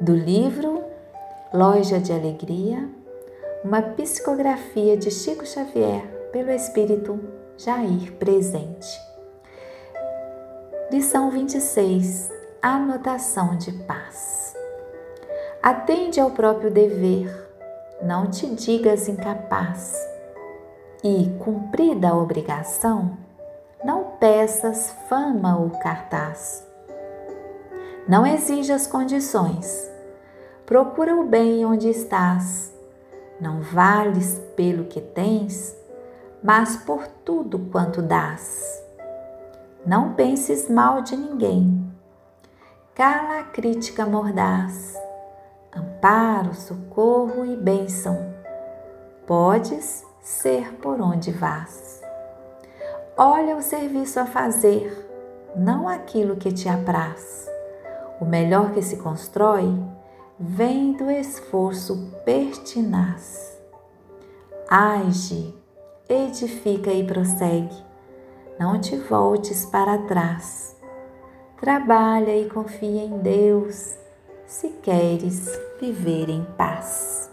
Do livro Loja de Alegria, uma psicografia de Chico Xavier pelo Espírito Jair presente. Lição 26 Anotação de paz. Atende ao próprio dever, não te digas incapaz. E, cumprida a obrigação, não peças fama ou cartaz. Não exijas condições. Procura o bem onde estás. Não vales pelo que tens, mas por tudo quanto dás. Não penses mal de ninguém. Cala a crítica mordaz. Amparo, socorro e bênção. Podes ser por onde vás. Olha o serviço a fazer, não aquilo que te apraz. O melhor que se constrói vem do esforço pertinaz. Age, edifica e prossegue. Não te voltes para trás. Trabalha e confia em Deus se queres viver em paz.